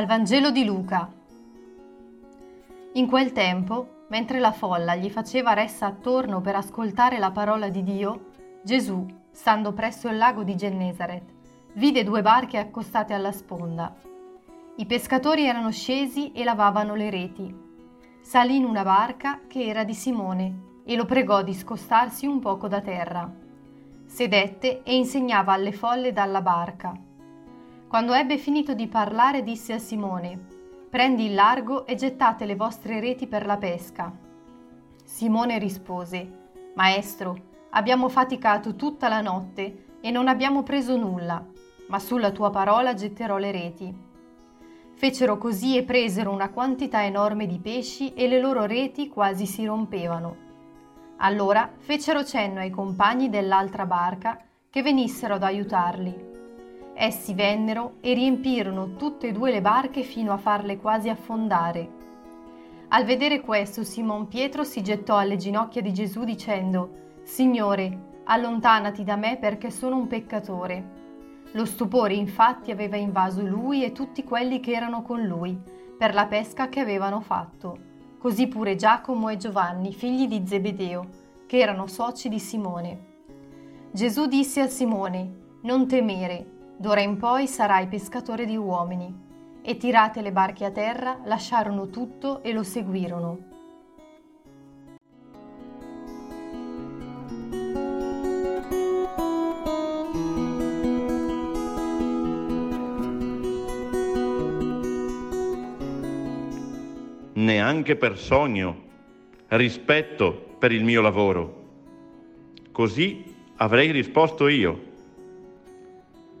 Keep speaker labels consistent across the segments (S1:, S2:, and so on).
S1: Dal Vangelo di Luca. In quel tempo, mentre la folla gli faceva ressa attorno per ascoltare la parola di Dio, Gesù, stando presso il lago di Gennesaret, vide due barche accostate alla sponda. I pescatori erano scesi e lavavano le reti. Salì in una barca che era di Simone e lo pregò di scostarsi un poco da terra. Sedette e insegnava alle folle dalla barca. Quando ebbe finito di parlare disse a Simone, Prendi il largo e gettate le vostre reti per la pesca. Simone rispose, Maestro, abbiamo faticato tutta la notte e non abbiamo preso nulla, ma sulla tua parola getterò le reti. Fecero così e presero una quantità enorme di pesci e le loro reti quasi si rompevano. Allora fecero cenno ai compagni dell'altra barca che venissero ad aiutarli. Essi vennero e riempirono tutte e due le barche fino a farle quasi affondare. Al vedere questo, Simon Pietro si gettò alle ginocchia di Gesù dicendo, Signore, allontanati da me perché sono un peccatore. Lo stupore infatti aveva invaso lui e tutti quelli che erano con lui, per la pesca che avevano fatto. Così pure Giacomo e Giovanni, figli di Zebedeo, che erano soci di Simone. Gesù disse a Simone, Non temere, D'ora in poi sarai pescatore di uomini. E tirate le barche a terra, lasciarono tutto e lo seguirono.
S2: Neanche per sogno, rispetto per il mio lavoro. Così avrei risposto io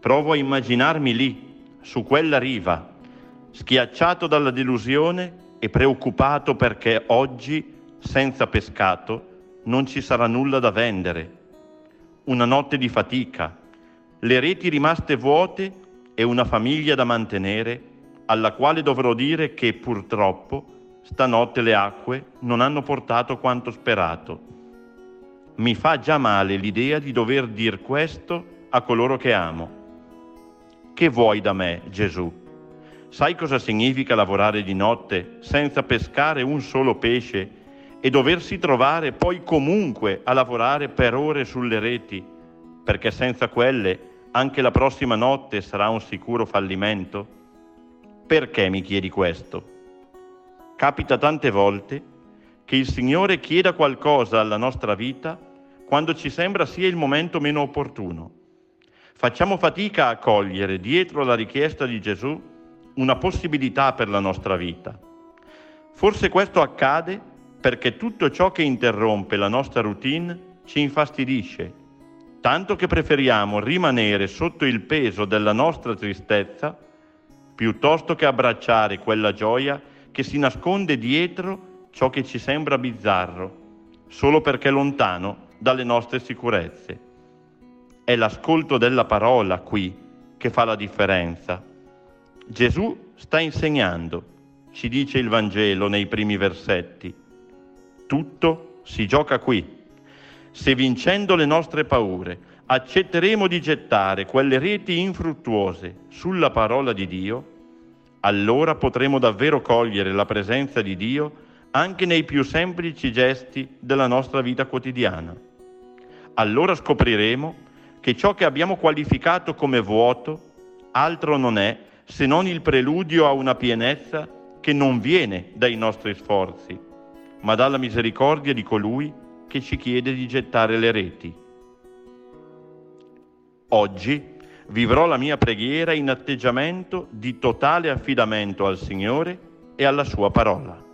S2: Provo a immaginarmi lì, su quella riva, schiacciato dalla delusione e preoccupato perché oggi, senza pescato, non ci sarà nulla da vendere. Una notte di fatica, le reti rimaste vuote e una famiglia da mantenere alla quale dovrò dire che purtroppo stanotte le acque non hanno portato quanto sperato. Mi fa già male l'idea di dover dir questo a coloro che amo che vuoi da me, Gesù? Sai cosa significa lavorare di notte senza pescare un solo pesce e doversi trovare poi comunque a lavorare per ore sulle reti, perché senza quelle anche la prossima notte sarà un sicuro fallimento? Perché mi chiedi questo? Capita tante volte che il Signore chieda qualcosa alla nostra vita quando ci sembra sia il momento meno opportuno facciamo fatica a cogliere dietro la richiesta di Gesù una possibilità per la nostra vita. Forse questo accade perché tutto ciò che interrompe la nostra routine ci infastidisce, tanto che preferiamo rimanere sotto il peso della nostra tristezza piuttosto che abbracciare quella gioia che si nasconde dietro ciò che ci sembra bizzarro, solo perché lontano dalle nostre sicurezze. È l'ascolto della parola qui che fa la differenza. Gesù sta insegnando, ci dice il Vangelo nei primi versetti. Tutto si gioca qui. Se vincendo le nostre paure accetteremo di gettare quelle reti infruttuose sulla parola di Dio, allora potremo davvero cogliere la presenza di Dio anche nei più semplici gesti della nostra vita quotidiana. Allora scopriremo che ciò che abbiamo qualificato come vuoto altro non è se non il preludio a una pienezza che non viene dai nostri sforzi, ma dalla misericordia di colui che ci chiede di gettare le reti. Oggi vivrò la mia preghiera in atteggiamento di totale affidamento al Signore e alla sua parola.